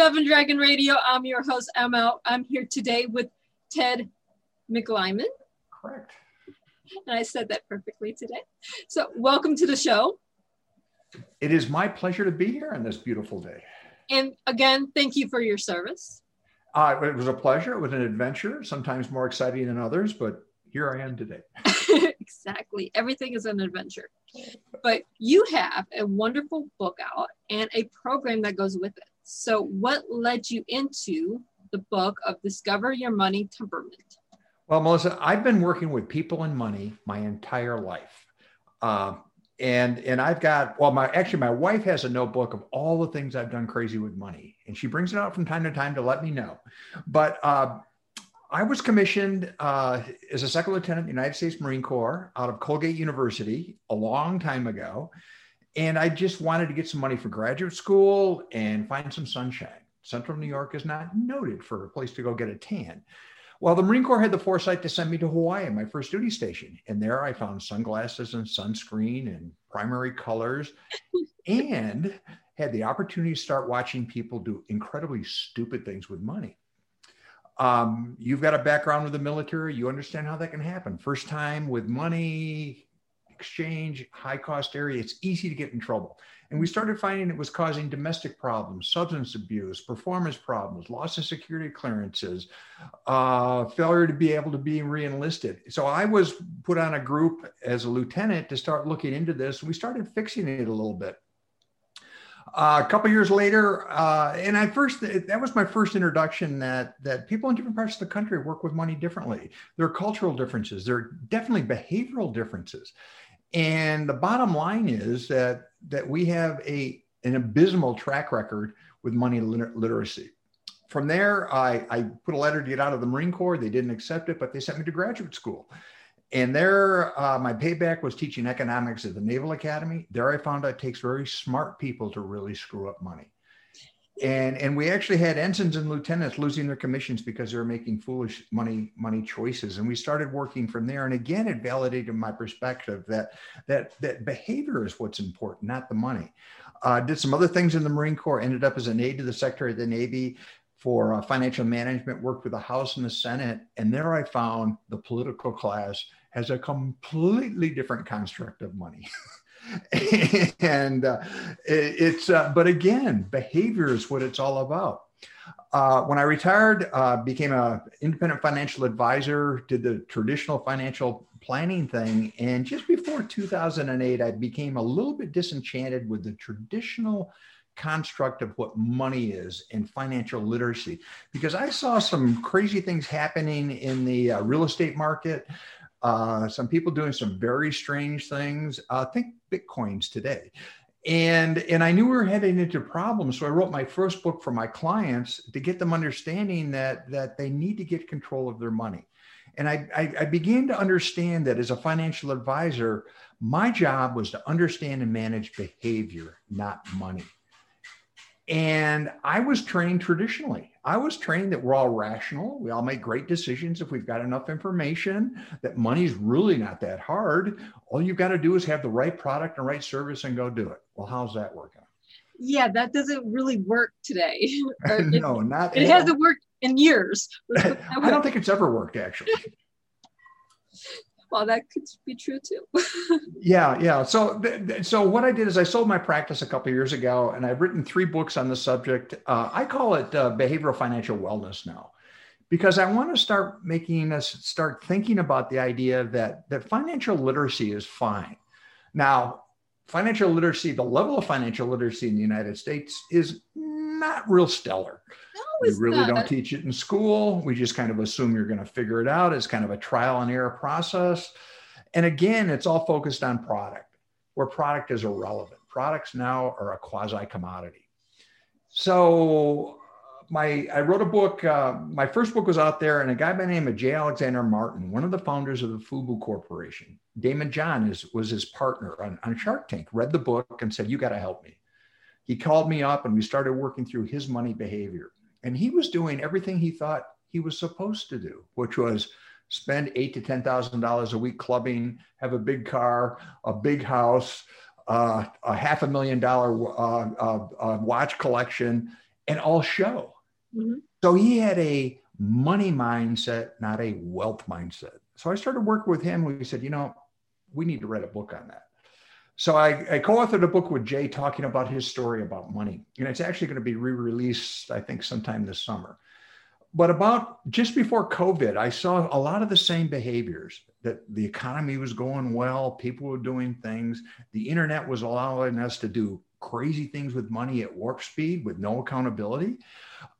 Dove and Dragon Radio. I'm your host, Emma. I'm here today with Ted McLyman. Correct. And I said that perfectly today. So, welcome to the show. It is my pleasure to be here on this beautiful day. And again, thank you for your service. Uh, it was a pleasure. It was an adventure, sometimes more exciting than others, but here I am today. exactly. Everything is an adventure. But you have a wonderful book out and a program that goes with it. So, what led you into the book of Discover Your Money Temperament? Well, Melissa, I've been working with people and money my entire life. Uh, and and I've got well, my actually my wife has a notebook of all the things I've done crazy with money, and she brings it out from time to time to let me know. But uh, I was commissioned uh, as a second lieutenant in the United States Marine Corps out of Colgate University a long time ago. And I just wanted to get some money for graduate school and find some sunshine. Central New York is not noted for a place to go get a tan. Well, the Marine Corps had the foresight to send me to Hawaii, my first duty station. And there I found sunglasses and sunscreen and primary colors and had the opportunity to start watching people do incredibly stupid things with money. Um, you've got a background with the military, you understand how that can happen. First time with money, exchange, high cost area, it's easy to get in trouble. And we started finding it was causing domestic problems, substance abuse, performance problems, loss of security clearances, uh, failure to be able to be re-enlisted. So I was put on a group as a lieutenant to start looking into this. We started fixing it a little bit. Uh, a couple years later, uh, and I first that was my first introduction that that people in different parts of the country work with money differently. There are cultural differences. There are definitely behavioral differences, and the bottom line is that that we have a an abysmal track record with money liter- literacy. From there, I, I put a letter to get out of the Marine Corps. They didn't accept it, but they sent me to graduate school. And there, uh, my payback was teaching economics at the Naval Academy. There, I found out it takes very smart people to really screw up money. And, and we actually had ensigns and lieutenants losing their commissions because they were making foolish money money choices. And we started working from there. And again, it validated my perspective that that that behavior is what's important, not the money. Uh, did some other things in the Marine Corps. Ended up as an aide to the Secretary of the Navy for uh, financial management. Worked with the House and the Senate. And there, I found the political class has a completely different construct of money. and uh, it, it's, uh, but again, behavior is what it's all about. Uh, when I retired, uh, became an independent financial advisor, did the traditional financial planning thing. And just before 2008, I became a little bit disenchanted with the traditional construct of what money is and financial literacy because I saw some crazy things happening in the uh, real estate market. Uh, some people doing some very strange things. Uh, think bitcoins today, and and I knew we were heading into problems, so I wrote my first book for my clients to get them understanding that that they need to get control of their money. And I, I, I began to understand that as a financial advisor, my job was to understand and manage behavior, not money. And I was trained traditionally. I was trained that we're all rational. We all make great decisions if we've got enough information, that money's really not that hard. All you've got to do is have the right product and right service and go do it. Well, how's that working? Yeah, that doesn't really work today. no, not it hasn't worked in years. I don't think it's ever worked actually. Well, that could be true too. yeah, yeah. So, so what I did is I sold my practice a couple years ago, and I've written three books on the subject. Uh, I call it uh, behavioral financial wellness now, because I want to start making us start thinking about the idea that that financial literacy is fine. Now, financial literacy, the level of financial literacy in the United States is not real stellar No, we really not. don't teach it in school. We just kind of assume you're going to figure it out. It's kind of a trial and error process. And again, it's all focused on product, where product is irrelevant. Products now are a quasi commodity. So my I wrote a book. Uh, my first book was out there, and a guy by the name of J. Alexander Martin, one of the founders of the FUBU Corporation, Daymond John is was his partner on, on Shark Tank. Read the book and said, "You got to help me." He called me up, and we started working through his money behavior. And he was doing everything he thought he was supposed to do, which was spend eight to ten thousand dollars a week clubbing, have a big car, a big house, uh, a half a million dollar uh, uh, uh, watch collection, and all show. Mm-hmm. So he had a money mindset, not a wealth mindset. So I started working with him. We said, you know, we need to write a book on that. So I, I, co-authored a book with Jay talking about his story about money. And it's actually going to be re-released, I think, sometime this summer. But about just before COVID, I saw a lot of the same behaviors that the economy was going well, people were doing things, the internet was allowing us to do crazy things with money at warp speed with no accountability.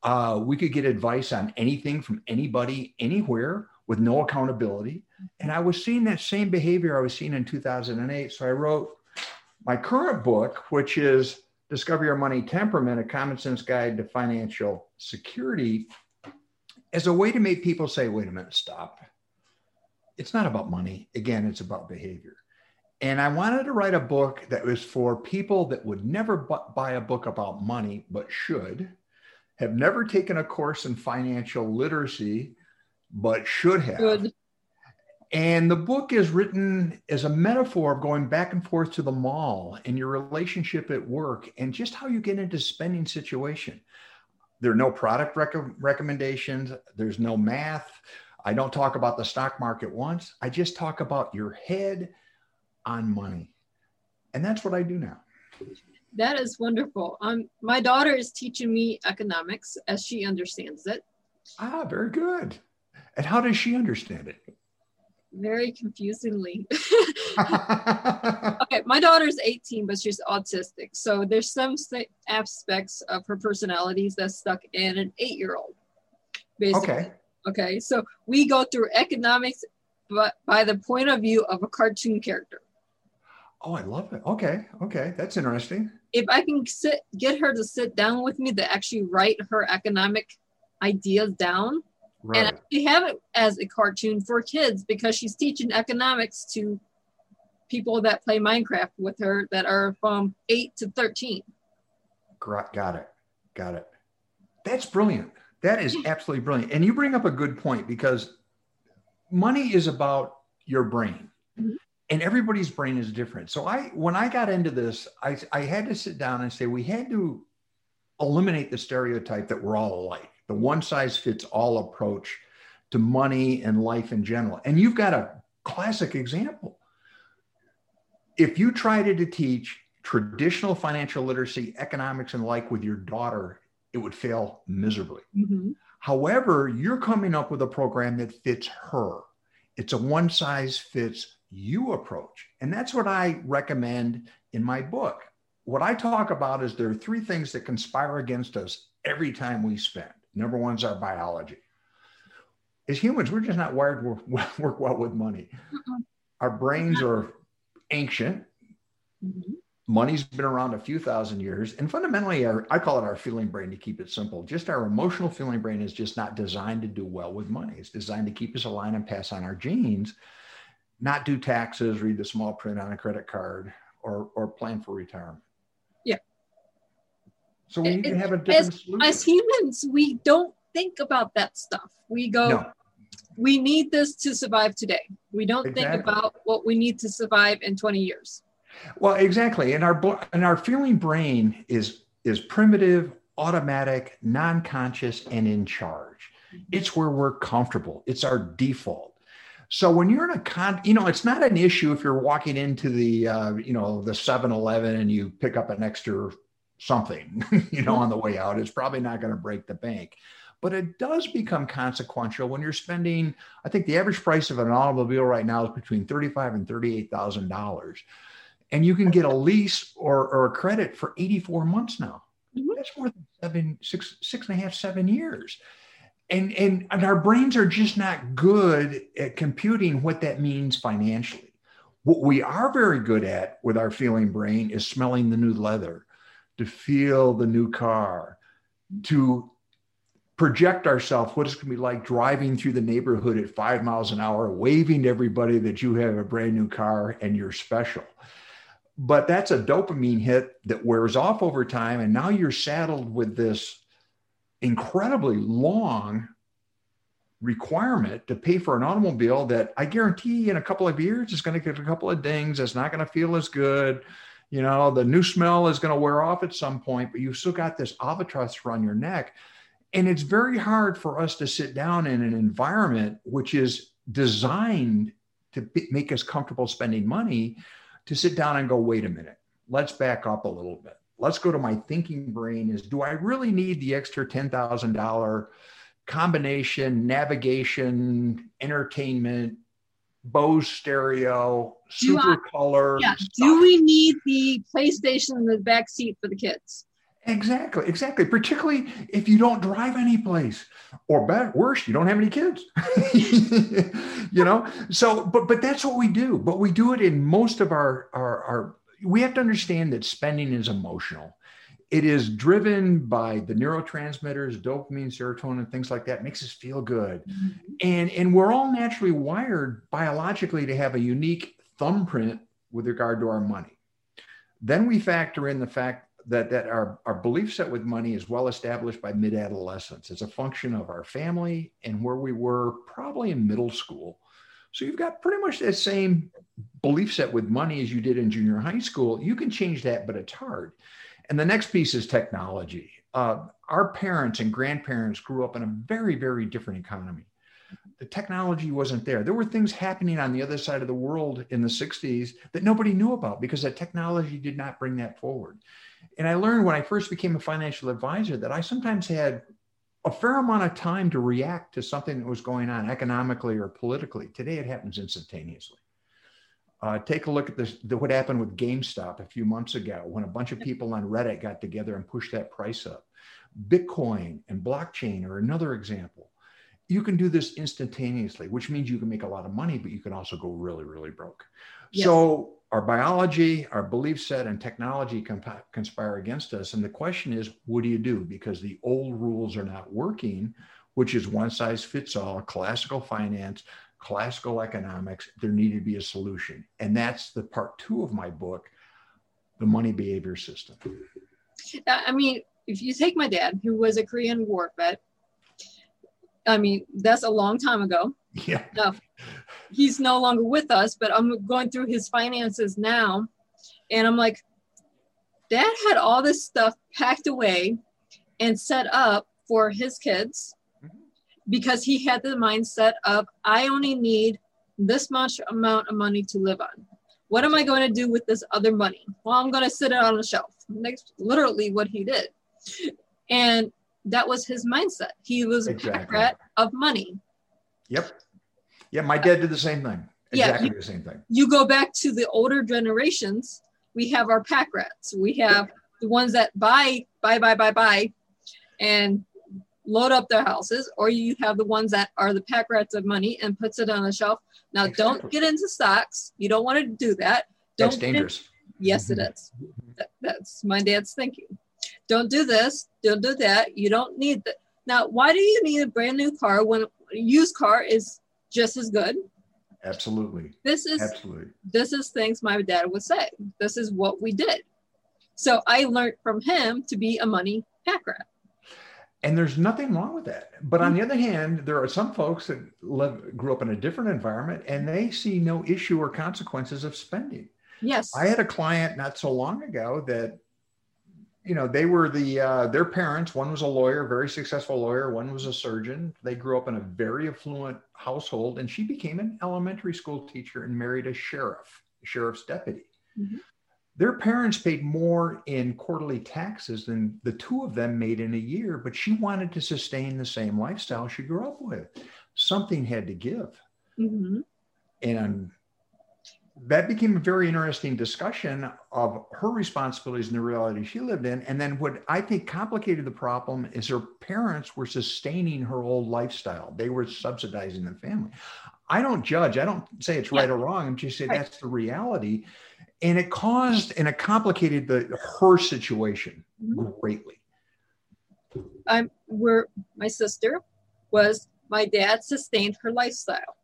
Uh, we could get advice on anything from anybody, anywhere with no accountability. And I was seeing that same behavior I was seeing in 2008. So I wrote my current book, which is Discover Your Money Temperament, a common sense guide to financial security, as a way to make people say, wait a minute, stop. It's not about money. Again, it's about behavior. And I wanted to write a book that was for people that would never buy a book about money, but should, have never taken a course in financial literacy, but should have. Good. And the book is written as a metaphor of going back and forth to the mall and your relationship at work and just how you get into spending situation. There are no product rec- recommendations, there's no math. I don't talk about the stock market once. I just talk about your head on money. And that's what I do now. That is wonderful. Um, my daughter is teaching me economics as she understands it. Ah, very good. And how does she understand it? very confusingly. okay, my daughter's 18, but she's autistic. So there's some aspects of her personalities that's stuck in an eight year old, basically. Okay. Okay, so we go through economics but by the point of view of a cartoon character. Oh, I love it. Okay, okay, that's interesting. If I can sit, get her to sit down with me to actually write her economic ideas down, Right. And we have it as a cartoon for kids because she's teaching economics to people that play Minecraft with her that are from 8 to 13. Got it. Got it. That's brilliant. That is absolutely brilliant. And you bring up a good point because money is about your brain. Mm-hmm. And everybody's brain is different. So I when I got into this, I, I had to sit down and say we had to eliminate the stereotype that we're all alike the one size fits all approach to money and life in general. And you've got a classic example. If you tried to teach traditional financial literacy, economics, and like with your daughter, it would fail miserably. Mm-hmm. However, you're coming up with a program that fits her. It's a one size fits you approach. And that's what I recommend in my book. What I talk about is there are three things that conspire against us every time we spend. Number one is our biology. As humans, we're just not wired to work well with money. Our brains are ancient. Mm-hmm. Money's been around a few thousand years. And fundamentally, our, I call it our feeling brain to keep it simple. Just our emotional feeling brain is just not designed to do well with money. It's designed to keep us aligned and pass on our genes, not do taxes, read the small print on a credit card, or, or plan for retirement. Yeah. So we need to have a as, different solution. as humans, we don't think about that stuff. We go, No. we need this to survive today. We don't think about what we need to survive in 20 years. Well, exactly. And our and our feeling brain is is primitive, automatic, non-conscious, and in charge. Mm-hmm. It's where we're comfortable. It's our default. So when you're in a con, you know, it's not an issue if you're walking into the, uh, you know, the 7-Eleven and you pick up an extra something, you know, on the way out. It's probably not going to break the bank. But it does become consequential when you're spending. I think the average price of an automobile right now is between thirty-five and thirty-eight thousand dollars and you can get a lease or, or a credit for 84 months now. Mhm. That's more than seven, six, six and a half, seven years. And, and, and our brains are just not good at computing what that means financially. What we are very good at with our feeling brain is smelling the new leather, to feel the new car, to project ourselves what it's going to be like driving through the neighborhood at five miles an hour, waving to everybody that you have a brand new car and you're special but that's a dopamine hit that wears off over time and now you're saddled with this incredibly long requirement to pay for an automobile that i guarantee in a couple of years is going to get a couple of dings it's not going to feel as good you know the new smell is going to wear off at some point but you've still got this albatross around your neck and it's very hard for us to sit down in an environment which is designed to make us comfortable spending money to sit down and go, wait a minute, let's back up a little bit. Let's go to my thinking brain is do I really need the extra $10,000 combination, navigation, entertainment, Bose stereo, I- super color? Yeah. stuff? Do we need the PlayStation in the back seat for the kids? Exactly, exactly. Particularly if you don't drive any place, or better, worse, you don't have any kids. you know. So, but but that's what we do. But we do it in most of our our our. We have to understand that spending is emotional. It is driven by the neurotransmitters, dopamine, serotonin, things like that. Makes us feel good, mm-hmm. and and we're all naturally wired biologically to have a unique thumbprint with regard to our money. Then we factor in the fact that that our, our belief set with money is well established by mid-adolescence. It's a function of our family and where we were probably in middle school. So you've got pretty much that same belief set with money as you did in junior high school. You can change that, but it's hard. And the next piece is technology. Uh, our parents and grandparents grew up in a very, very different economy. The technology wasn't there. There were things happening on the other side of the world in the 60s that nobody knew about because that technology did not bring that forward. And I learned when I first became a financial advisor that I sometimes had a fair amount of time to react to something that was going on economically or politically. Today, it happens instantaneously. Uh, take a look at this, the, what happened with GameStop a few months ago when a bunch of people on Reddit got together and pushed that price up. Bitcoin and blockchain are another example. You can do this instantaneously, which means you can make a lot of money, but you can also go really, really broke. Yes. So our biology, our belief set, and technology comp- conspire against us. And the question is, what do you do? Because the old rules are not working, which is one size fits all, classical finance, classical economics. There needed to be a solution. And that's the part two of my book, The Money Behavior System. I I mean, if you take my dad, who was a Korean War vet, I mean, that's a long time ago. Yeah. He's no longer with us, but I'm going through his finances now. And I'm like, Dad had all this stuff packed away and set up for his kids mm-hmm. because he had the mindset of, I only need this much amount of money to live on. What am I going to do with this other money? Well, I'm going to sit it on a shelf. That's literally what he did. And that was his mindset. He was a Exactly. pack rat of money. Yep. Yeah. My dad did the same thing. Yeah, Exactly the same thing. You go back to the older generations, we have our pack rats. We have the ones that buy, buy, buy, buy, buy, and load up their houses, or you have the ones that are the pack rats of money and puts it on a shelf. Now, don't get into stocks. You don't want to do that. Don't That's dangerous. Yes, it mm-hmm. is. That- that's my dad's thinking. Don't do this. Don't do that. You don't need that. Now, why do you need a brand new car when a used car is just as good? Absolutely. This is Absolutely. this is things my dad would say. This is what we did. So I learned from him to be a money pack rat. And there's nothing wrong with that. But on the mm-hmm. other hand, there are some folks that live, grew up in a different environment and they see no issue or consequences of spending. Yes. I had a client not so long ago that, you know, they were the, uh, their parents, one was a lawyer, very successful lawyer, one was a surgeon. They grew up in a very affluent household and she became an elementary school teacher and married a sheriff, a sheriff's deputy. Mm-hmm. Their parents paid more in quarterly taxes than the two of them made in a year, but she wanted to sustain the same lifestyle she grew up with. Something had to give. Mm-hmm. And that became a very interesting discussion of her responsibilities and the reality she lived in. And then what I think complicated the problem is her parents were sustaining her old lifestyle. They were subsidizing the family. I don't judge. I don't say it's right or wrong. I'm just saying right. that's the reality. And it caused and it complicated the her situation mm-hmm. greatly. I'm where my sister was my dad sustained her lifestyle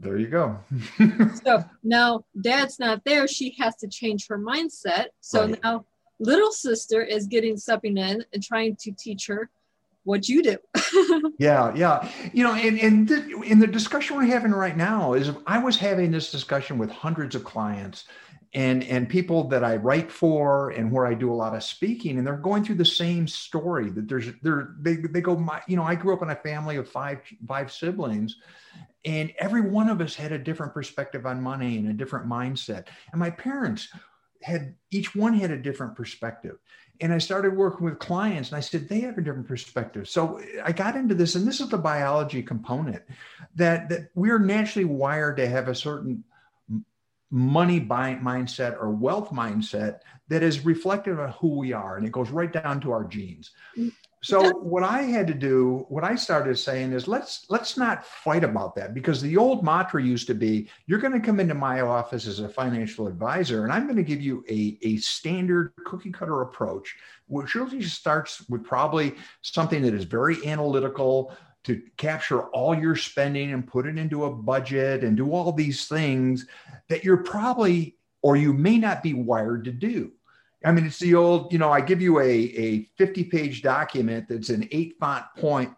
there you go. so now dad's not there. She has to change her mindset. So right. now little sister is getting stepping in and trying to teach her what you do. yeah, yeah. You know, and, and th- in the discussion we're having right now is I was having this discussion with hundreds of clients and and people that I write for and where I do a lot of speaking and they're going through the same story that there's they're they, they go my you know I grew up in a family of five five siblings and every one of us had a different perspective on money and a different mindset. And my parents had each one had a different perspective. And i started working with clients and i said they have a different perspective. So i got into this and this is the biology component that that we're naturally wired to have a certain money buy mindset or wealth mindset that is reflective of who we are and it goes right down to our genes. Mm. So what I had to do, what I started saying is let's let's not fight about that because the old mantra used to be you're going to come into my office as a financial advisor and I'm going to give you a, a standard cookie cutter approach, which usually starts with probably something that is very analytical to capture all your spending and put it into a budget and do all these things that you're probably or you may not be wired to do. I mean, it's the old, you know, I give you a, a 50 page document that's an eight font point,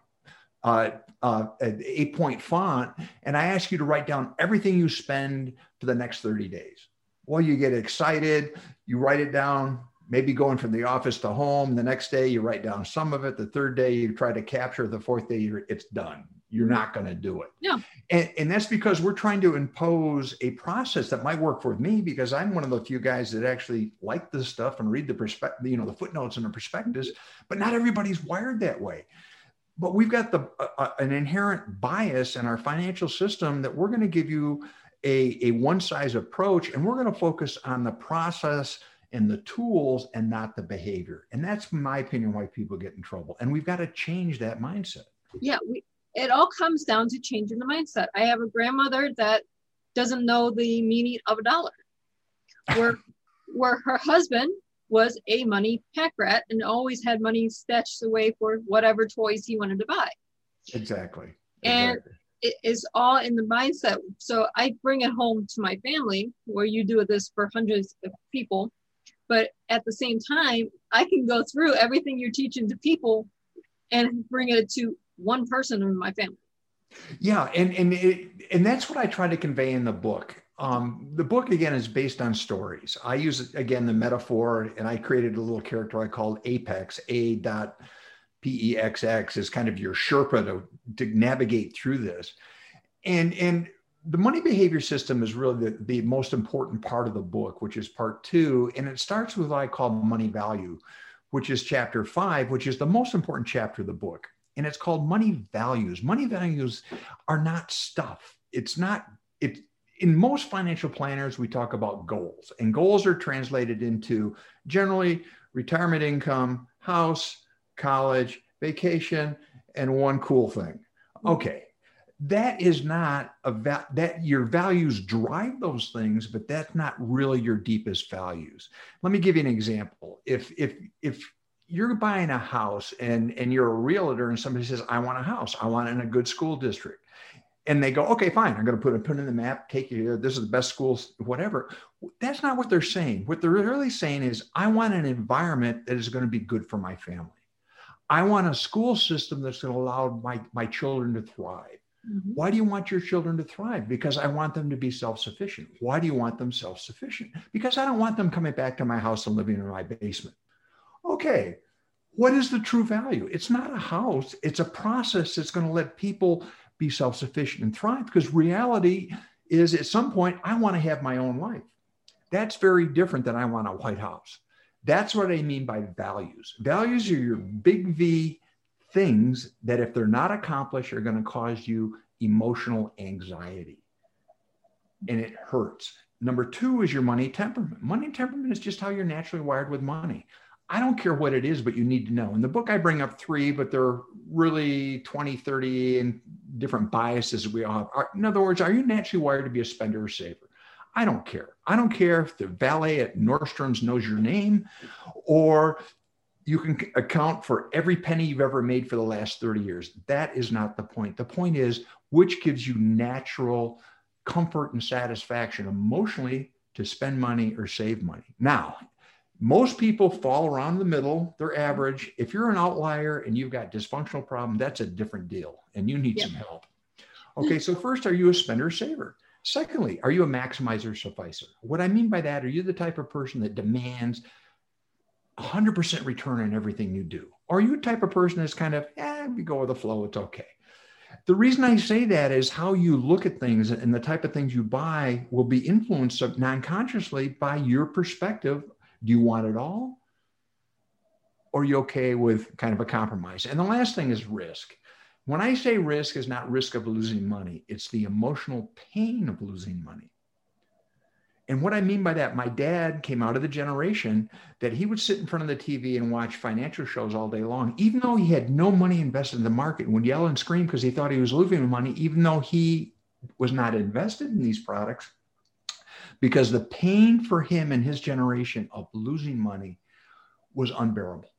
uh, uh, eight point font, and I ask you to write down everything you spend for the next 30 days. Well, you get excited, you write it down, maybe going from the office to home. The next day, you write down some of it. The third day, you try to capture. The fourth day, it's done you're not going to do it. Yeah. And, and that's because we're trying to impose a process that might work for me because I'm one of the few guys that actually like this stuff and read the perspective, you know, the footnotes and the perspectives, but not everybody's wired that way. But we've got the uh, an inherent bias in our financial system that we're going to give you a, a one size approach and we're going to focus on the process and the tools and not the behavior. And that's, my opinion, why people get in trouble. And we've got to change that mindset. Yeah, we, it all comes down to changing the mindset. I have a grandmother that doesn't know the meaning of a dollar, where where her husband was a money pack rat and always had money stashed away for whatever toys he wanted to buy. Exactly. And exactly. it is all in the mindset. So I bring it home to my family where you do this for hundreds of people. But at the same time, I can go through everything you're teaching to people and bring it to one person in my family. Yeah, and and it, and that's what I try to convey in the book. Um, the book again is based on stories. I use again the metaphor, and I created a little character I called Apexx. A dot P E X X is kind of your Sherpa to, to navigate through this, and and the money behavior system is really the, the most important part of the book, which is part two, and it starts with what I call money value, which is chapter five, which is the most important chapter of the book and it's called money values. Money values are not stuff. It's not, it, in most financial planners, we talk about goals, and goals are translated into generally retirement income, house, college, vacation, and one cool thing. Okay, that is not a va- that your values drive those things, but that's not really your deepest values. Let me give you an example. If if if you're buying a house and and you're a realtor and somebody says i want a house i want it in a good school district and they go, okay, fine, I'm going to put a put in the map, take you here. This is the best schools, whatever. That's not what they're saying. What they're really saying is, I want an environment that is going to be good for my family. I want a school system that's going to allow my, my children to thrive. Mm-hmm. Why do you want your children to thrive? Because I want them to be self sufficient. Why do you want them self sufficient? Because I don't want them coming back to my house and living in my basement. Okay, what is the true value? It's not a house, it's a process that's going to let people be self sufficient and thrive. Because reality is at some point, I want to have my own life. That's very different than I want a White House. That's what I mean by values. Values are your big V things that, if they're not accomplished, are going to cause you emotional anxiety. And it hurts. Number two is your money temperament. Money temperament is just how you're naturally wired with money. I don't care what it is, but you need to know. In the book, I bring up three, but they're really 20, 30 and different biases we all have. In other words, are you naturally wired to be a spender or saver? I don't care. I don't care if the valet at Nordstrom's knows your name or you can account for every penny you've ever made for the last 30 years. That is not the point. The point is which gives you natural comfort and satisfaction emotionally to spend money or save money. Now, most people fall around the middle, they're average. If you're an outlier and you've got dysfunctional problem, that's a different deal and you need yeah. some help. Okay, so first, are you a spender saver? Secondly, are you a maximizer sufficer? What I mean by that, are you the type of person that demands 100% return on everything you do? Or are you a type of person that's kind of, yeah, we go with the flow, it's okay. The reason I say that is how you look at things and the type of things you buy will be influenced non consciously by your perspective. Do you want it all? Or are you okay with kind of a compromise? And the last thing is risk. When I say risk is not risk of losing money, it's the emotional pain of losing money. And what I mean by that, my dad came out of the generation that he would sit in front of the TV and watch financial shows all day long, even though he had no money invested in the market and would yell and scream because he thought he was losing money, even though he was not invested in these products, because the pain for him and his generation of losing money was unbearable.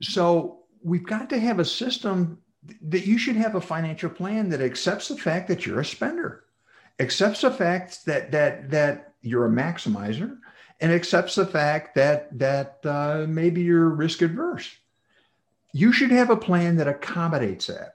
So we've got to have a system that you should have a financial plan that accepts the fact that you're a spender, accepts the fact that that that you're a maximizer, and accepts the fact that that uh, maybe you're risk adverse. You should have a plan that accommodates that.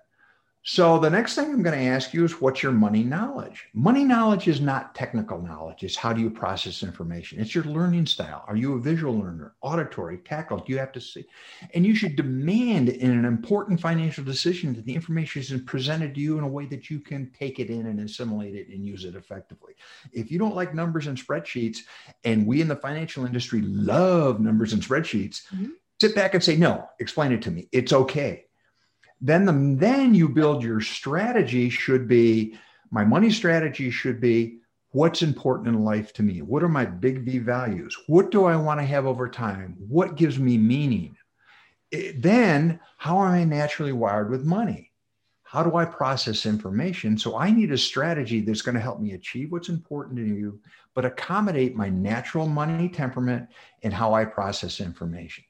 So the next thing I'm going to ask you is what's your money knowledge? Money knowledge is not technical knowledge. It's how do you process information? It's your learning style. Are you a visual learner, auditory, tactile? Do you have to see? And you should demand in an important financial decision that the information is presented to you in a way that you can take it in and assimilate it and use it effectively. If you don't like numbers and spreadsheets, and we in the financial industry love numbers and spreadsheets, mm-hmm. sit back and say, no, explain it to me. It's okay then the, then you build your strategy should be my money strategy should be what's important in life to me? What are my big v values? What do i want to have over time? What gives me meaning? It, then how am i naturally wired with money? How do i process information? So i need a strategy that's going to help me achieve what's important to you but accommodate my natural money temperament and how i process information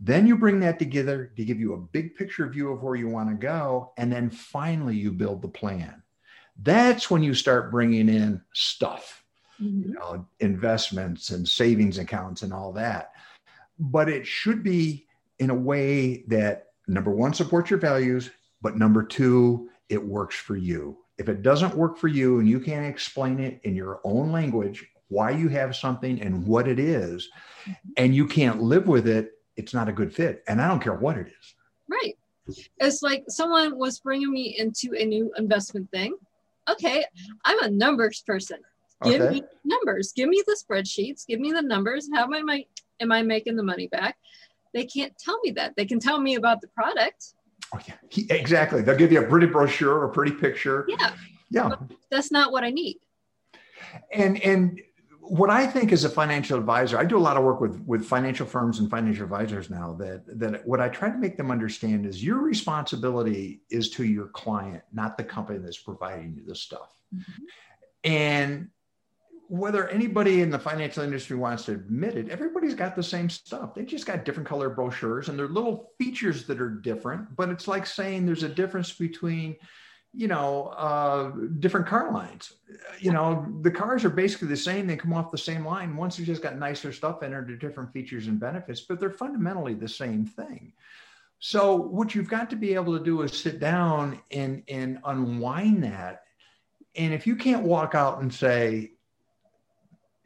then you bring that together to give you a big picture view of where you want to go. And then finally, you build the plan. That's when you start bringing in stuff, mm-hmm. you know, investments and savings accounts and all that. But it should be in a way that number one, supports your values, but number two, it works for you. If it doesn't work for you and you can't explain it in your own language, why you have something and what it is, mm-hmm. and you can't live with it, it's not a good fit. And I don't care what it is. Right. It's like someone was bringing me into a new investment thing. Okay, I'm a numbers person. Give okay. me numbers. Give me the spreadsheets. Give me the numbers. How am I am I making the money back? They can't tell me that. They can tell me about the product. Oh yeah, he, exactly. They'll give you a pretty brochure or a pretty picture. Yeah. Yeah. But that's not what I need. And and what I think as a financial advisor, I do a lot of work with with financial firms and financial advisors now. That that what I try to make them understand is your responsibility is to your client, not the company that's providing you the stuff. Mm-hmm. And whether anybody in the financial industry wants to admit it, everybody's got the same stuff. They just got different color brochures and there are little features that are different. But it's like saying there's a difference between you know, uh, different car lines. You know, the cars are basically the same. They come off the same line. Once you just got nicer stuff in there, different features and benefits, but they're fundamentally the same thing. So what you've got to be able to do is sit down and and unwind that. And if you can't walk out and say,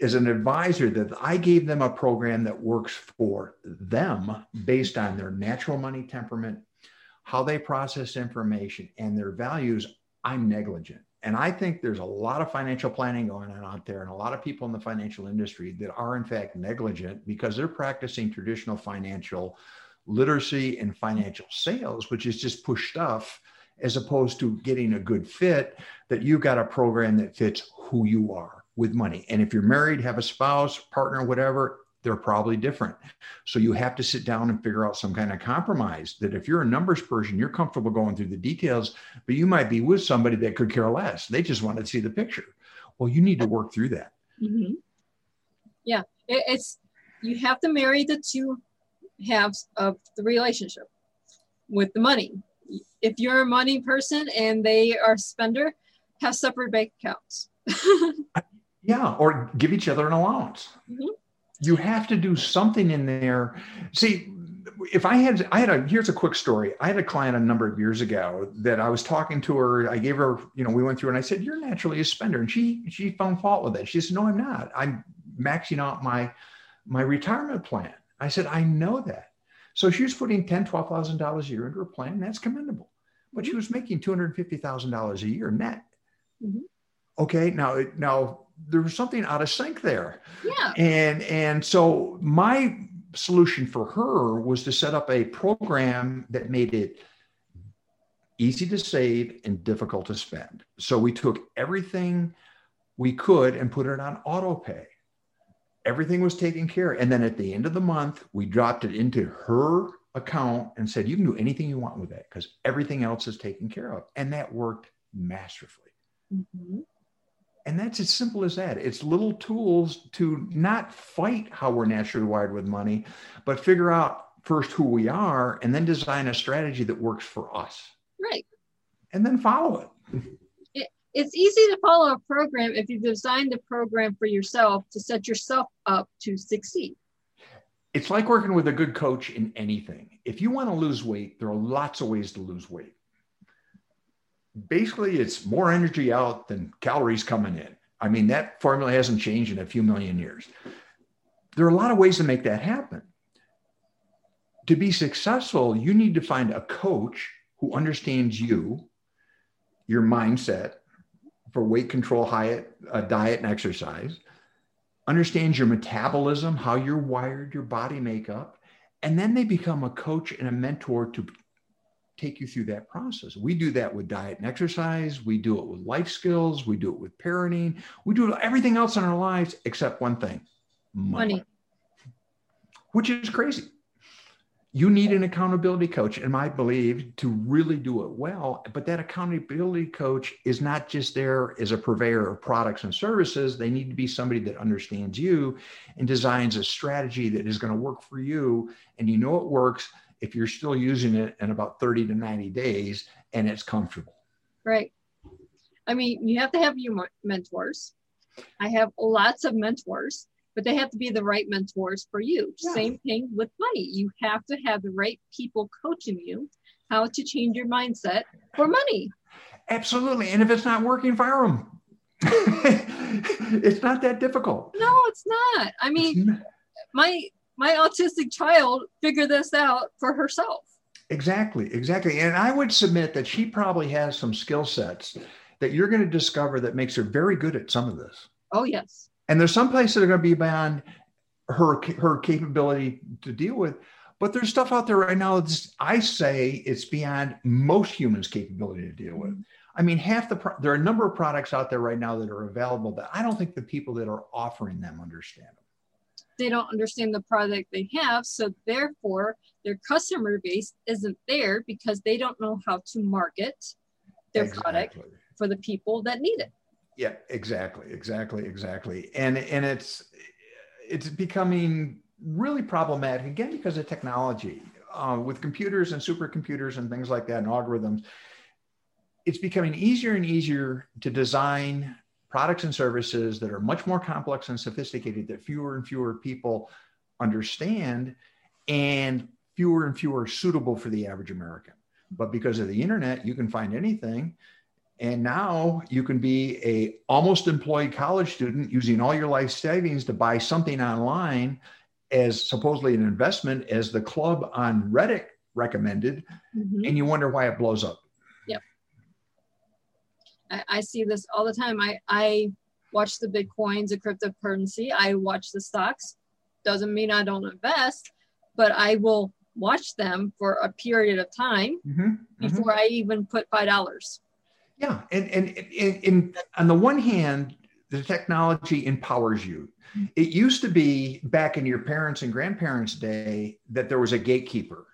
as an advisor, that I gave them a program that works for them based on their natural money temperament, how they process information and their values, I'm negligent. And I think there's a lot of financial planning going on out there and a lot of people in the financial industry that are, in fact, negligent because they're practicing traditional financial literacy and financial sales, which is just push stuff as opposed to getting a good fit that you've got a program that fits who you are with money. And if you're married, have a spouse, partner, whatever, they're probably different. So you have to sit down and figure out some kind of compromise that if you're a numbers person, you're comfortable going through the details, but you might be with somebody that could care less. They just want to see the picture. Well, you need to work through that. Mm-hmm. Yeah, it's you have to marry the two halves of the relationship with the money. If you're a money person and they are spender, have separate bank accounts. yeah, or give each other an allowance. Mm-hmm you have to do something in there. See, if I had, I had a, here's a quick story. I had a client a number of years ago that I was talking to her. I gave her, you know, we went through and I said, you're naturally a spender. And she, she found fault with it. She said, no, I'm not. I'm maxing out my, my retirement plan. I said, I know that. So she was putting ten, twelve thousand dollars a year into her plan. That's commendable. But she was making two hundred fifty thousand dollars a year net. Mm-hmm. Okay, now now there was something out of sync there. Yeah. And and so my solution for her was to set up a program that made it easy to save and difficult to spend. So we took everything we could and put it on auto pay. Everything was taken care of. And then at the end of the month, we dropped it into her account and said, you can do anything you want with that because everything else is taken care of. And that worked masterfully. Mm-hmm. And that's as simple as that. It's little tools to not fight how we're naturally wired with money, but figure out first who we are and then design a strategy that works for us. Right. And then follow it. it it's easy to follow a program if you design the program for yourself to set yourself up to succeed. It's like working with a good coach in anything. If you want to lose weight, there are lots of ways to lose weight basically it's more energy out than calories coming in. I mean, that formula hasn't changed in a few million years. There are a lot of ways to make that happen. To be successful, you need to find a coach who understands you, your mindset for weight control, diet, uh, diet, and exercise, understands your metabolism, how you're wired, your body makeup, and then they become a coach and a mentor to take you through that process. We do that with diet and exercise. We do it with life skills. We do it with parenting. We do everything else in our lives except one thing money, money. which is crazy. You need an accountability coach, and I believe, to really do it well. But that accountability coach is not just there as a purveyor of products and services. They need to be somebody that understands you and designs a strategy that is going to work for you. And you know it works if you're still using it in about 30 to 90 days and it's comfortable. Right. I mean, you have to have your mentors. I have lots of mentors, but they have to be the right mentors for you. Yeah. Same thing with money. You have to have the right people coaching you how to change your mindset for money. Absolutely. And if it's not working, fire them. it's not that difficult. No, it's not. I mean, my my autistic child figure this out for herself. Exactly, exactly. And I would submit that she probably has some skill sets that you're going to discover that makes her very good at some of this. Oh, yes. And there's some places that are going to be beyond her her capability to deal with. But there's stuff out there right now that's I say it's beyond most humans' capability to deal with. I mean, half the pro- there are a number of products out there right now that are available that I don't think the people that are offering them understand they don't understand the product they have. So therefore, their customer base isn't there because they don't know how to market their exactly. product for the people that need it. Yeah, exactly, exactly, exactly. And and it's it's becoming really problematic again because of technology uh, with computers and supercomputers and things like that and algorithms it's becoming easier and easier to design products and services that are much more complex and sophisticated that fewer and fewer people understand and fewer and fewer suitable for the average American. But because of the internet, you can find anything. And now you can be a almost employed college student using all your life savings to buy something online as supposedly an investment as the club on Reddit recommended. Mm-hmm. And you wonder why it blows up. I, I see this all the time. I, I watch the Bitcoins, the cryptocurrency. I watch the stocks. Doesn't mean I don't invest, but I will watch them for a period of time mm-hmm, mm-hmm. before mm-hmm. I even put five dollars. Yeah, and and, and and on the one hand, the technology empowers you. It used to be back in your parents' and grandparents' day that there was a gatekeeper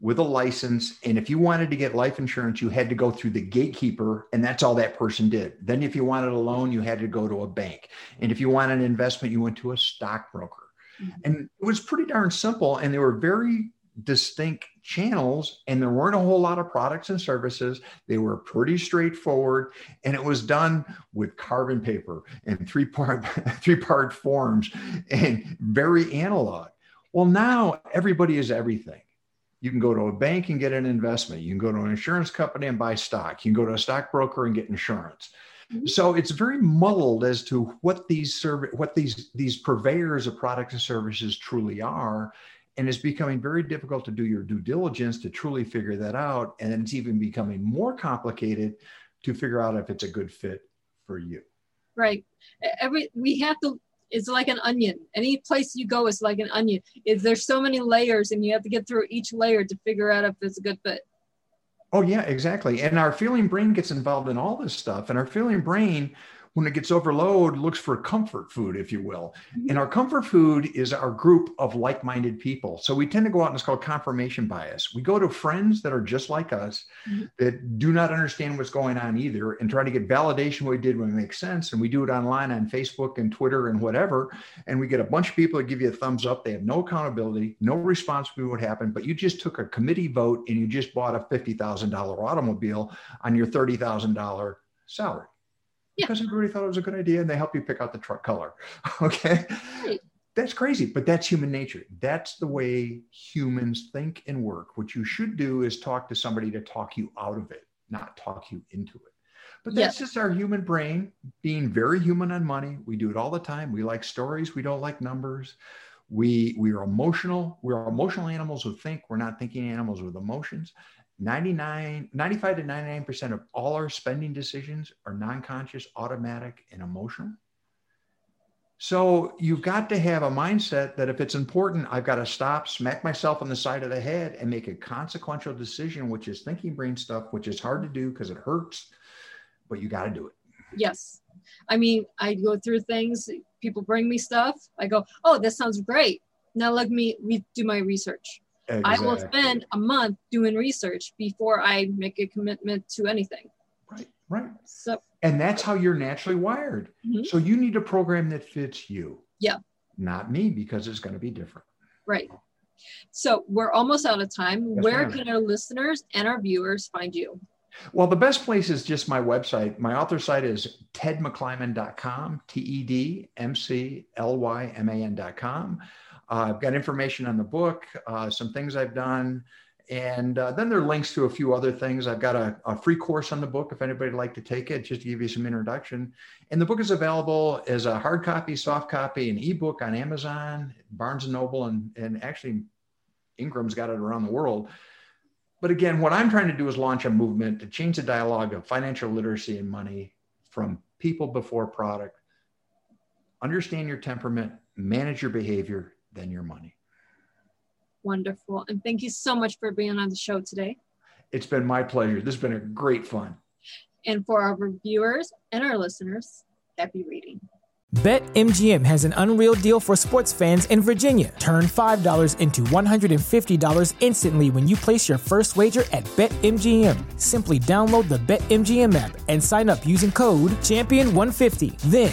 with a license. And if you wanted to get life insurance, you had to go through the gatekeeper, and that's all that person did. Then, if you wanted a loan, you had to go to a bank. And if you wanted an investment, you went to a stockbroker. Mm-hmm. And it was pretty darn simple. And they were very distinct channels and there weren't a whole lot of products and services they were pretty straightforward and it was done with carbon paper and three part three part forms and very analog well now everybody is everything you can go to a bank and get an investment. You can go to an insurance company and buy stock. You can go to a stockbroker and get insurance. Mm-hmm. so it's very muddled as to what these serv- what these these purveyors of products and services truly are and it's becoming very difficult to do your due diligence to truly figure that out and it's even becoming more complicated to figure out if it's a good fit for you. Right. Every we have to it's like an onion. Any place you go is like an onion. Is there's so many layers and you have to get through each layer to figure out if it's a good fit. Oh yeah exactly. And our feeling brain gets involved in all this stuff and our feeling brain when it gets overloaded, looks for comfort food, if you will. Mm-hmm. And our comfort food is our group of like minded people. So we tend to go out and it's called confirmation bias. We go to friends that are just like us mm-hmm. that do not understand what's going on either and try to get validation what we did when it makes sense. And we do it online on Facebook and Twitter and whatever. And we get a bunch of people that give you a thumbs up. They have no accountability, no responsibility what happened, but you just took a committee vote and you just bought a $50,000 automobile on your $30,000 salary because everybody thought it was a good idea and they help you pick out the truck color. okay. Right. That's crazy, but that's human nature. That's the way humans think and work. What you should do is talk to somebody to talk you out of it, not talk you into it. But that's just our human brain being very human on money. We do it all the time. We like stories, we don't like numbers. We we are emotional. We're emotional animals who think. We're not thinking animals with emotions. 99, 95 to 99% of all our spending decisions are non conscious, automatic, and emotional. So you've got to have a mindset that if it's important, I've got to stop, smack myself on the side of the head, and make a consequential decision, which is thinking brain stuff, which is hard to do because it hurts, but you got to do it. Yes. I mean, I go through things, people bring me stuff. I go, oh, this sounds great. Now let me do my research. Exactly. I will spend a month doing research before I make a commitment to anything. Right, right. So, and that's how you're naturally wired. Mm-hmm. So you need a program that fits you. Yeah. Not me, because it's going to be different. Right. So we're almost out of time. Yes, Where can our listeners and our viewers find you? Well, the best place is just my website. My author site is tedmclyman.com, T E D M C L Y M A N.com. Uh, I've got information on the book, uh, some things I've done, and uh, then there are links to a few other things. I've got a, a, free course on the book if anybody'd like to take it, just to give you some introduction. And the book is available as a hard copy, soft copy, an ebook on Amazon, Barnes and Noble, and, and actually Ingram's got it around the world. But again, what I'm trying to do is launch a movement to change the dialogue of financial literacy and money from people before product. Understand your temperament, manage your behavior, than your money. Wonderful. And thank you so much for being on the show today. It's been my pleasure. This has been a great fun. And for our viewers and our listeners, happy reading. BetMGM has an unreal deal for sports fans in Virginia. Turn $5 into $150 instantly when you place your first wager at BetMGM. Simply download the BetMGM app and sign up using code Champion150. Then